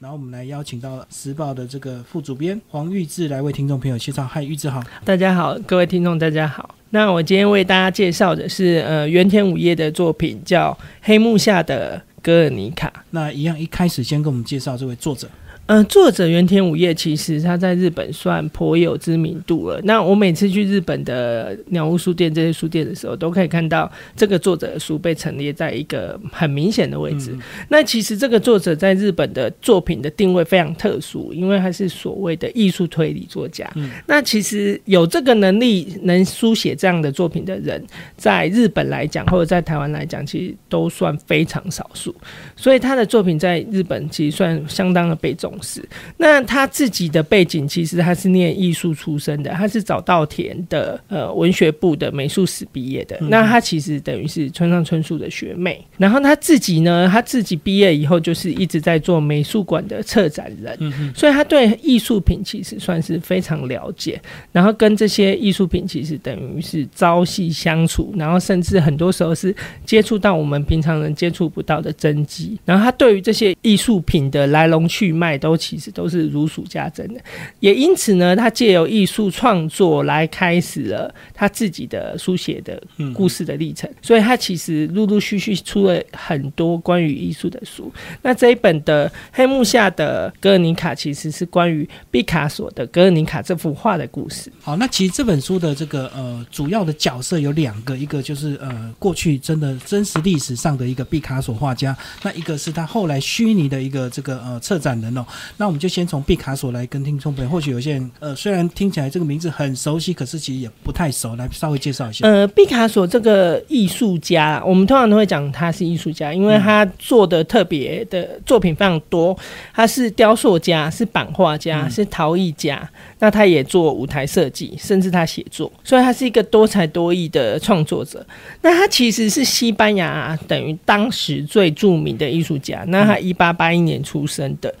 然后我们来邀请到《时报》的这个副主编黄玉志来为听众朋友介绍。嗨，玉志好，大家好，各位听众大家好。那我今天为大家介绍的是呃原田武业的作品，叫《黑幕下的格尔尼卡》。那一样一开始先跟我们介绍这位作者。嗯，作者原田武业其实他在日本算颇有知名度了。那我每次去日本的鸟屋书店这些书店的时候，都可以看到这个作者的书被陈列在一个很明显的位置。那其实这个作者在日本的作品的定位非常特殊，因为他是所谓的艺术推理作家。那其实有这个能力能书写这样的作品的人，在日本来讲，或者在台湾来讲，其实都算非常少数。所以他的作品在日本其实算相当的被重。是，那他自己的背景其实他是念艺术出身的，他是早稻田的呃文学部的美术史毕业的。那他其实等于是村上春树的学妹。然后他自己呢，他自己毕业以后就是一直在做美术馆的策展人，所以他对艺术品其实算是非常了解。然后跟这些艺术品其实等于是朝夕相处，然后甚至很多时候是接触到我们平常人接触不到的真迹。然后他对于这些艺术品的来龙去脉都。都其实都是如数家珍的，也因此呢，他借由艺术创作来开始了他自己的书写的故事的历程。所以，他其实陆陆续续出了很多关于艺术的书。那这一本的《黑幕下的格尔尼卡》其实是关于毕卡索的《格尔尼卡》这幅画的故事。好，那其实这本书的这个呃主要的角色有两个，一个就是呃过去真的真实历史上的一个毕卡索画家，那一个是他后来虚拟的一个这个呃策展人哦。那我们就先从毕卡索来跟听众朋友，或许有些人呃，虽然听起来这个名字很熟悉，可是其实也不太熟，来稍微介绍一下。呃，毕卡索这个艺术家，我们通常都会讲他是艺术家，因为他做的特别的作品非常多。他是雕塑家，是版画家，是陶艺家，那他也做舞台设计，甚至他写作，所以他是一个多才多艺的创作者。那他其实是西班牙等于当时最著名的艺术家。那他一八八一年出生的。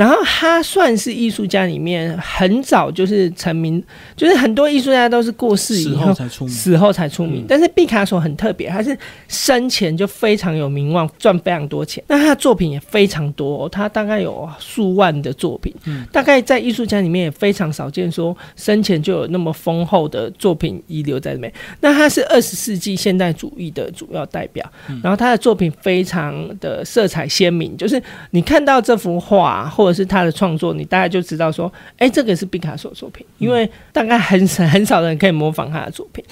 然后他算是艺术家里面很早就是成名，就是很多艺术家都是过世以后才出名，死后才出名。但是毕卡索很特别，他是生前就非常有名望，赚非常多钱。那他的作品也非常多，他大概有数万的作品。大概在艺术家里面也非常少见，说生前就有那么丰厚的作品遗留在里面。那他是二十世纪现代主义的主要代表，然后他的作品非常的色彩鲜明，就是你看到这幅画或是他的创作，你大概就知道说，哎，这个是毕卡索作品，因为大概很少很少人可以模仿他的作品。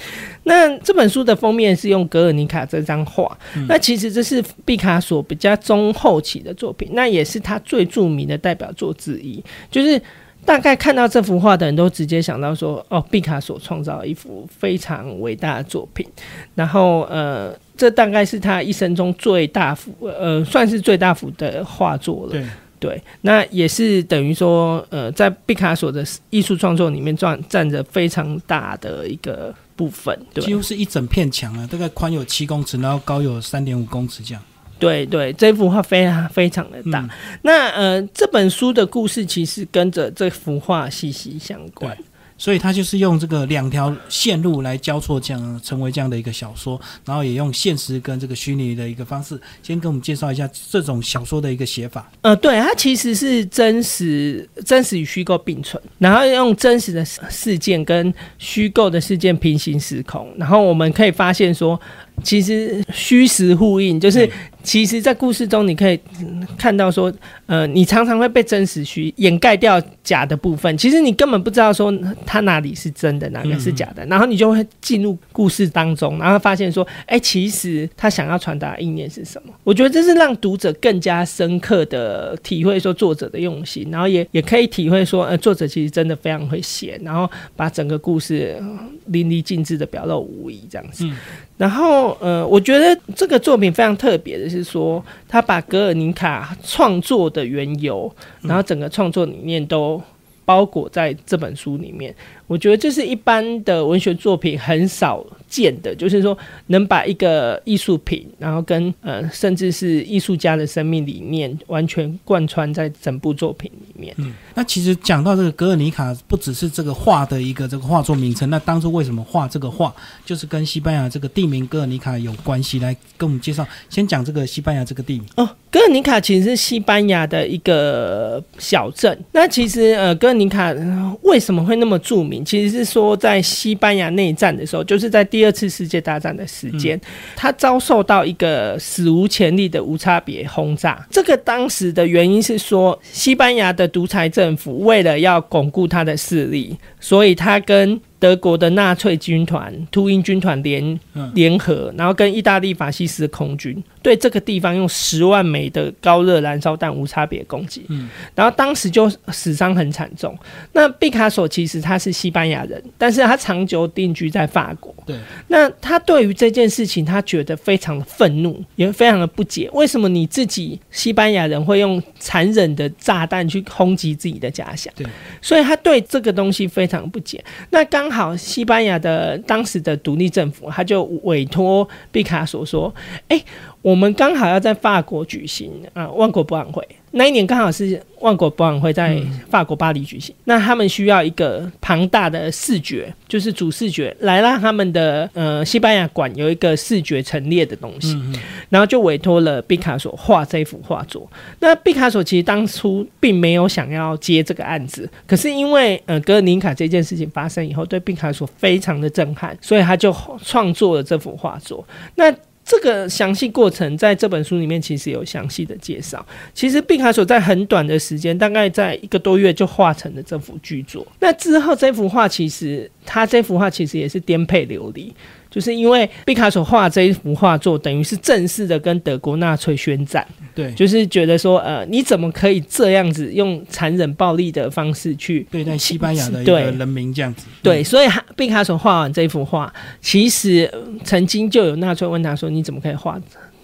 那这本书的封面是用格尔尼卡这张画，那其实这是毕卡索比较中后期的作品，那也是他最著名的代表作之一。就是大概看到这幅画的人都直接想到说，哦，毕卡索创造了一幅非常伟大的作品。然后，呃，这大概是他一生中最大幅，呃，算是最大幅的画作了。对。对，那也是等于说，呃，在毕卡索的艺术创作里面占占着非常大的一个部分，对，几乎是一整片墙啊，大概宽有七公尺，然后高有三点五公尺这样。对对，这幅画非常非常的大。那呃，这本书的故事其实跟着这幅画息息相关。所以他就是用这个两条线路来交错，这样成为这样的一个小说，然后也用现实跟这个虚拟的一个方式，先跟我们介绍一下这种小说的一个写法。呃，对，它其实是真实、真实与虚构并存，然后用真实的事件跟虚构的事件平行时空，然后我们可以发现说。其实虚实呼应，就是其实，在故事中你可以看到说，呃，你常常会被真实虚掩盖掉假的部分。其实你根本不知道说它哪里是真的，哪个是假的，然后你就会进入故事当中，然后发现说，哎，其实他想要传达意念是什么？我觉得这是让读者更加深刻的体会说作者的用心，然后也也可以体会说，呃，作者其实真的非常会写，然后把整个故事淋漓尽致的表露无遗，这样子。然后，呃，我觉得这个作品非常特别的是说，他把格尔尼卡创作的缘由，然后整个创作理念都包裹在这本书里面。我觉得这是一般的文学作品很少见的，就是说能把一个艺术品，然后跟呃甚至是艺术家的生命理念完全贯穿在整部作品里面。嗯，那其实讲到这个格尔尼卡，不只是这个画的一个这个画作名称，那当初为什么画这个画，就是跟西班牙这个地名格尔尼卡有关系。来跟我们介绍，先讲这个西班牙这个地名哦。格尔尼卡其实是西班牙的一个小镇。那其实呃，格尔尼卡为什么会那么著名？其实是说在西班牙内战的时候，就是在第二次世界大战的时间，他遭受到一个史无前例的无差别轰炸。这个当时的原因是说，西班牙的独裁政府为了要巩固他的势力，所以他跟德国的纳粹军团、秃鹰军团联联合，然后跟意大利法西斯空军对这个地方用十万枚的高热燃烧弹无差别攻击，嗯然后当时就死伤很惨重。那毕卡索其实他是西班牙人，但是他长久定居在法国。对，那他对于这件事情，他觉得非常的愤怒，也非常的不解，为什么你自己西班牙人会用残忍的炸弹去轰击自己的家乡？对，所以他对这个东西非常不解。那刚好，西班牙的当时的独立政府，他就委托毕卡索说：“哎，我们刚好要在法国举行啊万国博览会。”那一年刚好是万国博览会在法国巴黎举行，那他们需要一个庞大的视觉，就是主视觉，来让他们的呃西班牙馆有一个视觉陈列的东西，然后就委托了毕卡索画这幅画作。那毕卡索其实当初并没有想要接这个案子，可是因为呃格尔尼卡这件事情发生以后，对毕卡索非常的震撼，所以他就创作了这幅画作。那这个详细过程在这本书里面其实有详细的介绍。其实毕卡索在很短的时间，大概在一个多月就画成了这幅巨作。那之后这幅画其实他这幅画其实也是颠沛流离。就是因为毕卡索画这一幅画作，等于是正式的跟德国纳粹宣战。对，就是觉得说，呃，你怎么可以这样子用残忍暴力的方式去对待西班牙的一个人民这样子？对，所以毕卡索画完这幅画，其实曾经就有纳粹问他说：“你怎么可以画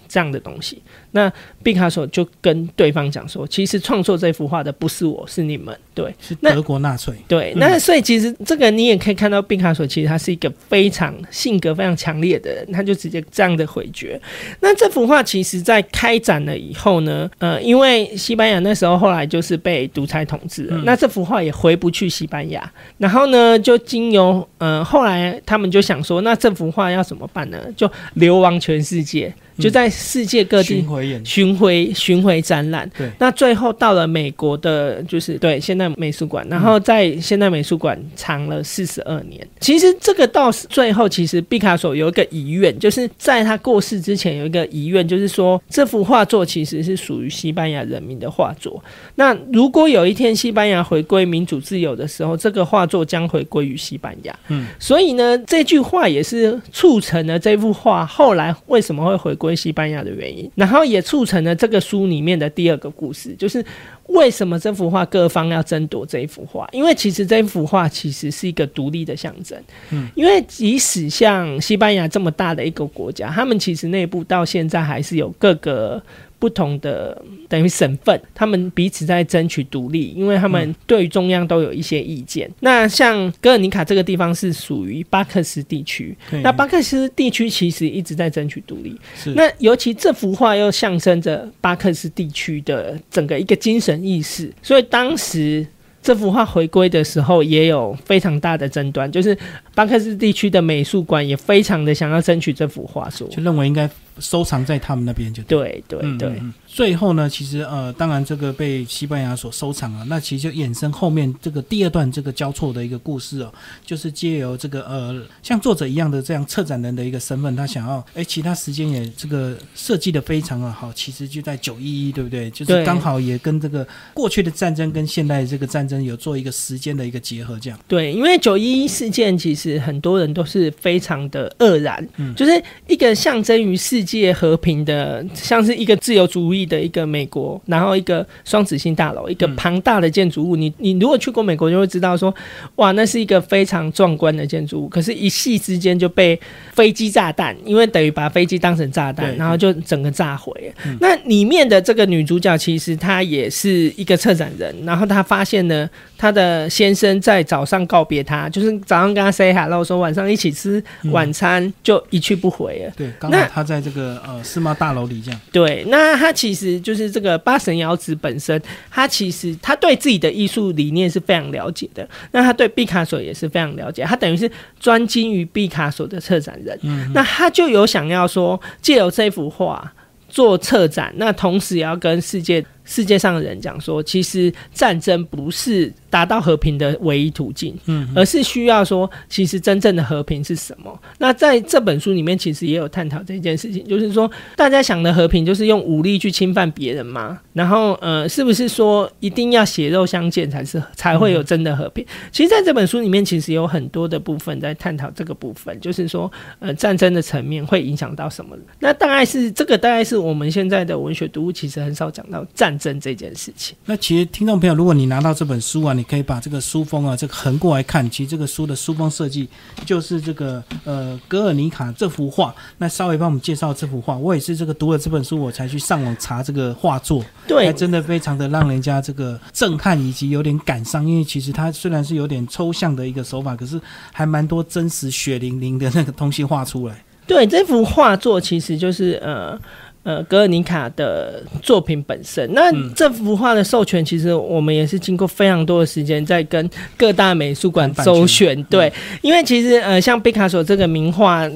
这样的东西？”那毕卡索就跟对方讲说：“其实创作这幅画的不是我，是你们。”对，是德国纳粹。对，那所以其实这个你也可以看到，毕卡索其实他是一个非常性格非常强烈的人，他就直接这样的回绝。那这幅画其实，在开展了以后呢，呃，因为西班牙那时候后来就是被独裁统治了，那这幅画也回不去西班牙。然后呢，就经由呃，后来他们就想说，那这幅画要怎么办呢？就流亡全世界，就在世界各地演巡回巡回展览。对，那最后到了美国的，就是对现代。美术馆，然后在现代美术馆藏了四十二年。其实这个到最后，其实毕卡索有一个遗愿，就是在他过世之前有一个遗愿，就是说这幅画作其实是属于西班牙人民的画作。那如果有一天西班牙回归民主自由的时候，这个画作将回归于西班牙。嗯，所以呢，这句话也是促成了这幅画后来为什么会回归西班牙的原因，然后也促成了这个书里面的第二个故事，就是。为什么这幅画各方要争夺这一幅画？因为其实这幅画其实是一个独立的象征。嗯，因为即使像西班牙这么大的一个国家，他们其实内部到现在还是有各个。不同的等于省份，他们彼此在争取独立，因为他们对于中央都有一些意见。那像哥尔尼卡这个地方是属于巴克斯地区，那巴克斯地区其实一直在争取独立。那尤其这幅画又象征着巴克斯地区的整个一个精神意识，所以当时这幅画回归的时候也有非常大的争端，就是巴克斯地区的美术馆也非常的想要争取这幅画作，就认为应该。收藏在他们那边就对对对。最后呢，其实呃，当然这个被西班牙所收藏了，那其实就衍生后面这个第二段这个交错的一个故事哦，就是借由这个呃，像作者一样的这样策展人的一个身份，他想要哎，其他时间也这个设计的非常的好，其实就在九一一，对不对？就是刚好也跟这个过去的战争跟现代这个战争有做一个时间的一个结合，这样。对，因为九一一事件其实很多人都是非常的愕然，嗯，就是一个象征于世。界和平的，像是一个自由主义的一个美国，然后一个双子星大楼，一个庞大的建筑物。你你如果去过美国，就会知道说，哇，那是一个非常壮观的建筑物。可是，一夕之间就被飞机炸弹，因为等于把飞机当成炸弹，然后就整个炸毁。那里面的这个女主角其实她也是一个策展人，然后她发现呢，她的先生在早上告别她，就是早上跟她 say hello，说晚上一起吃晚餐，就一去不回了。对，刚好她在这个呃世贸大楼里这样。对，那她其实就是这个八神遥子本身，他其实他对自己的艺术理念是非常了解的。那他对毕卡索也是非常了解，他等于是专精于毕卡索的策展人。嗯，那他就有想要说，借由这幅画做策展，那同时也要跟世界。世界上的人讲说，其实战争不是达到和平的唯一途径，嗯，而是需要说，其实真正的和平是什么？那在这本书里面，其实也有探讨这件事情，就是说，大家想的和平就是用武力去侵犯别人吗？然后，呃，是不是说一定要血肉相见才是才会有真的和平？其实，在这本书里面，其实有很多的部分在探讨这个部分，就是说，呃，战争的层面会影响到什么？那大概是这个，大概是我们现在的文学读物其实很少讲到战。争这件事情，那其实听众朋友，如果你拿到这本书啊，你可以把这个书封啊，这个横过来看，其实这个书的书封设计就是这个呃格尔尼卡这幅画。那稍微帮我们介绍这幅画，我也是这个读了这本书，我才去上网查这个画作，对，还真的非常的让人家这个震撼以及有点感伤，因为其实它虽然是有点抽象的一个手法，可是还蛮多真实血淋淋的那个东西画出来。对，这幅画作其实就是呃。呃，格尔尼卡的作品本身，那这幅画的授权，其实我们也是经过非常多的时间，在跟各大美术馆周旋。对，因为其实呃，像毕卡索这个名画，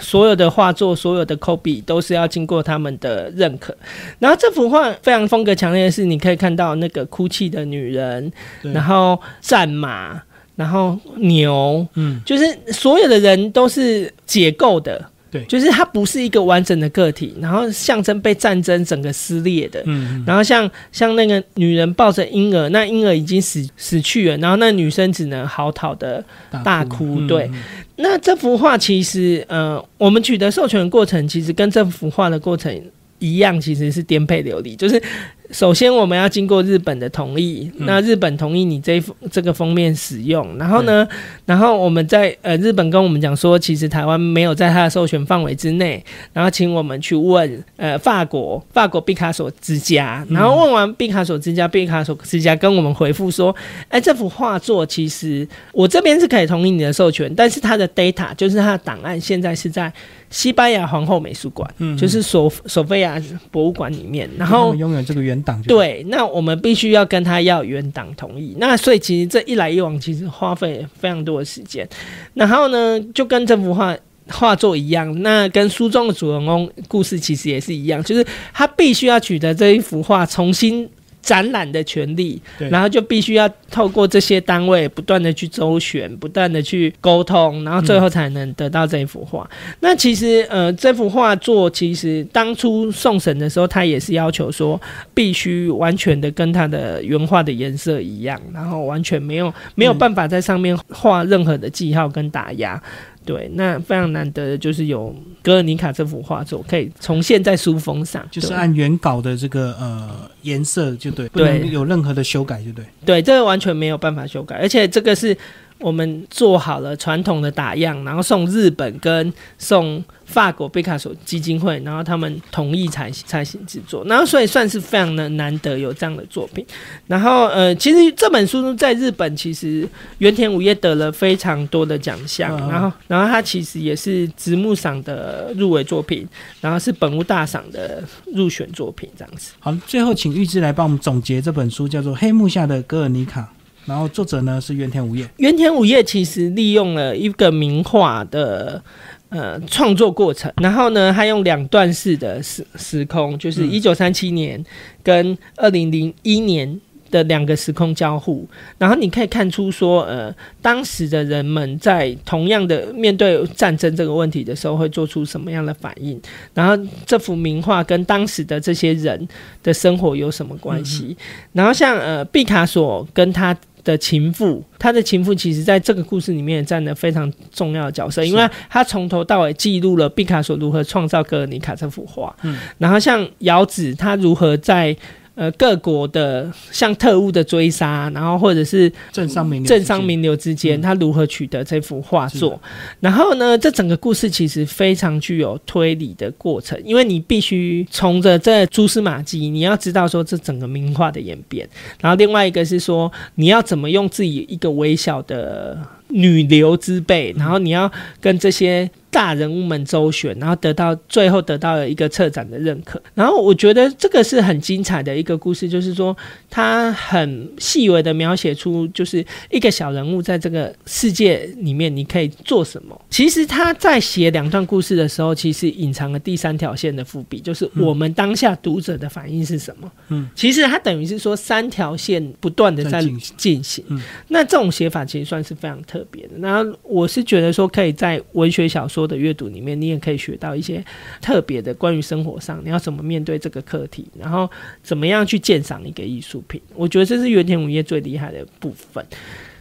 所有的画作，所有的抠笔，都是要经过他们的认可。然后这幅画非常风格强烈的是，你可以看到那个哭泣的女人，然后战马，然后牛，嗯，就是所有的人都是解构的。对，就是它不是一个完整的个体，然后象征被战争整个撕裂的。嗯，然后像像那个女人抱着婴儿，那婴儿已经死死去了，然后那女生只能嚎啕的大哭。对，那这幅画其实，呃，我们取得授权的过程，其实跟这幅画的过程一样，其实是颠沛流离，就是。首先，我们要经过日本的同意，那日本同意你这这个封面使用，然后呢，然后我们在呃日本跟我们讲说，其实台湾没有在他的授权范围之内，然后请我们去问呃法国法国毕卡索之家，然后问完毕卡索之家，毕卡索之家跟我们回复说，哎，这幅画作其实我这边是可以同意你的授权，但是它的 data 就是它的档案现在是在西班牙皇后美术馆，就是索索菲亚博物馆里面，然后拥有这个原。对，那我们必须要跟他要原档同意。那所以其实这一来一往，其实花费非常多的时间。然后呢，就跟这幅画画作一样，那跟书中的主人公故事其实也是一样，就是他必须要取得这一幅画重新。展览的权利，然后就必须要透过这些单位不断的去周旋，不断的去沟通，然后最后才能得到这一幅画。那其实，呃，这幅画作其实当初送审的时候，他也是要求说，必须完全的跟他的原画的颜色一样，然后完全没有没有办法在上面画任何的记号跟打压。对，那非常难得的就是有格尔尼卡这幅画作可以重现在书封上，就是按原稿的这个呃颜色就对，不能有任何的修改就对。对，这个完全没有办法修改，而且这个是。我们做好了传统的打样，然后送日本跟送法国贝卡索基金会，然后他们同意才才行制作，然后所以算是非常的难得有这样的作品。然后呃，其实这本书在日本其实原田武业得了非常多的奖项，然后然后他其实也是直木赏的入围作品，然后是本屋大赏的入选作品这样子。好，最后请玉芝来帮我们总结这本书，叫做《黑幕下的格尔尼卡》。然后作者呢是原田武业。原田武业其实利用了一个名画的呃创作过程，然后呢，他用两段式的时时空，就是一九三七年跟二零零一年的两个时空交互，然后你可以看出说，呃，当时的人们在同样的面对战争这个问题的时候，会做出什么样的反应？然后这幅名画跟当时的这些人的生活有什么关系？然后像呃毕卡索跟他。的情妇，他的情妇其实在这个故事里面占了非常重要的角色，因为他从头到尾记录了毕卡索如何创造格尔尼卡这幅画，嗯，然后像姚子他如何在。呃，各国的像特务的追杀，然后或者是政商名政商名流之间，他如何取得这幅画作？然后呢，这整个故事其实非常具有推理的过程，因为你必须从着这蛛丝马迹，你要知道说这整个名画的演变。然后另外一个是说，你要怎么用自己一个微小的女流之辈，然后你要跟这些。大人物们周旋，然后得到最后得到了一个策展的认可。然后我觉得这个是很精彩的一个故事，就是说他很细微的描写出，就是一个小人物在这个世界里面你可以做什么。其实他在写两段故事的时候，其实隐藏了第三条线的伏笔，就是我们当下读者的反应是什么。嗯，其实他等于是说三条线不断的在进行。嗯，那这种写法其实算是非常特别的。那我是觉得说可以在文学小说。的阅读里面，你也可以学到一些特别的关于生活上你要怎么面对这个课题，然后怎么样去鉴赏一个艺术品。我觉得这是原田午夜最厉害的部分。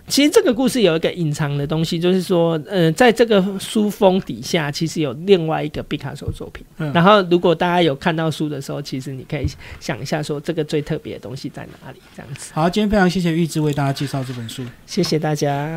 其实这个故事有一个隐藏的东西，就是说，呃，在这个书封底下，其实有另外一个毕卡索作品。嗯然后，如果大家有看到书的时候，其实你可以想一下，说这个最特别的东西在哪里？这样子。好，今天非常谢谢玉芝为大家介绍这本书，谢谢大家。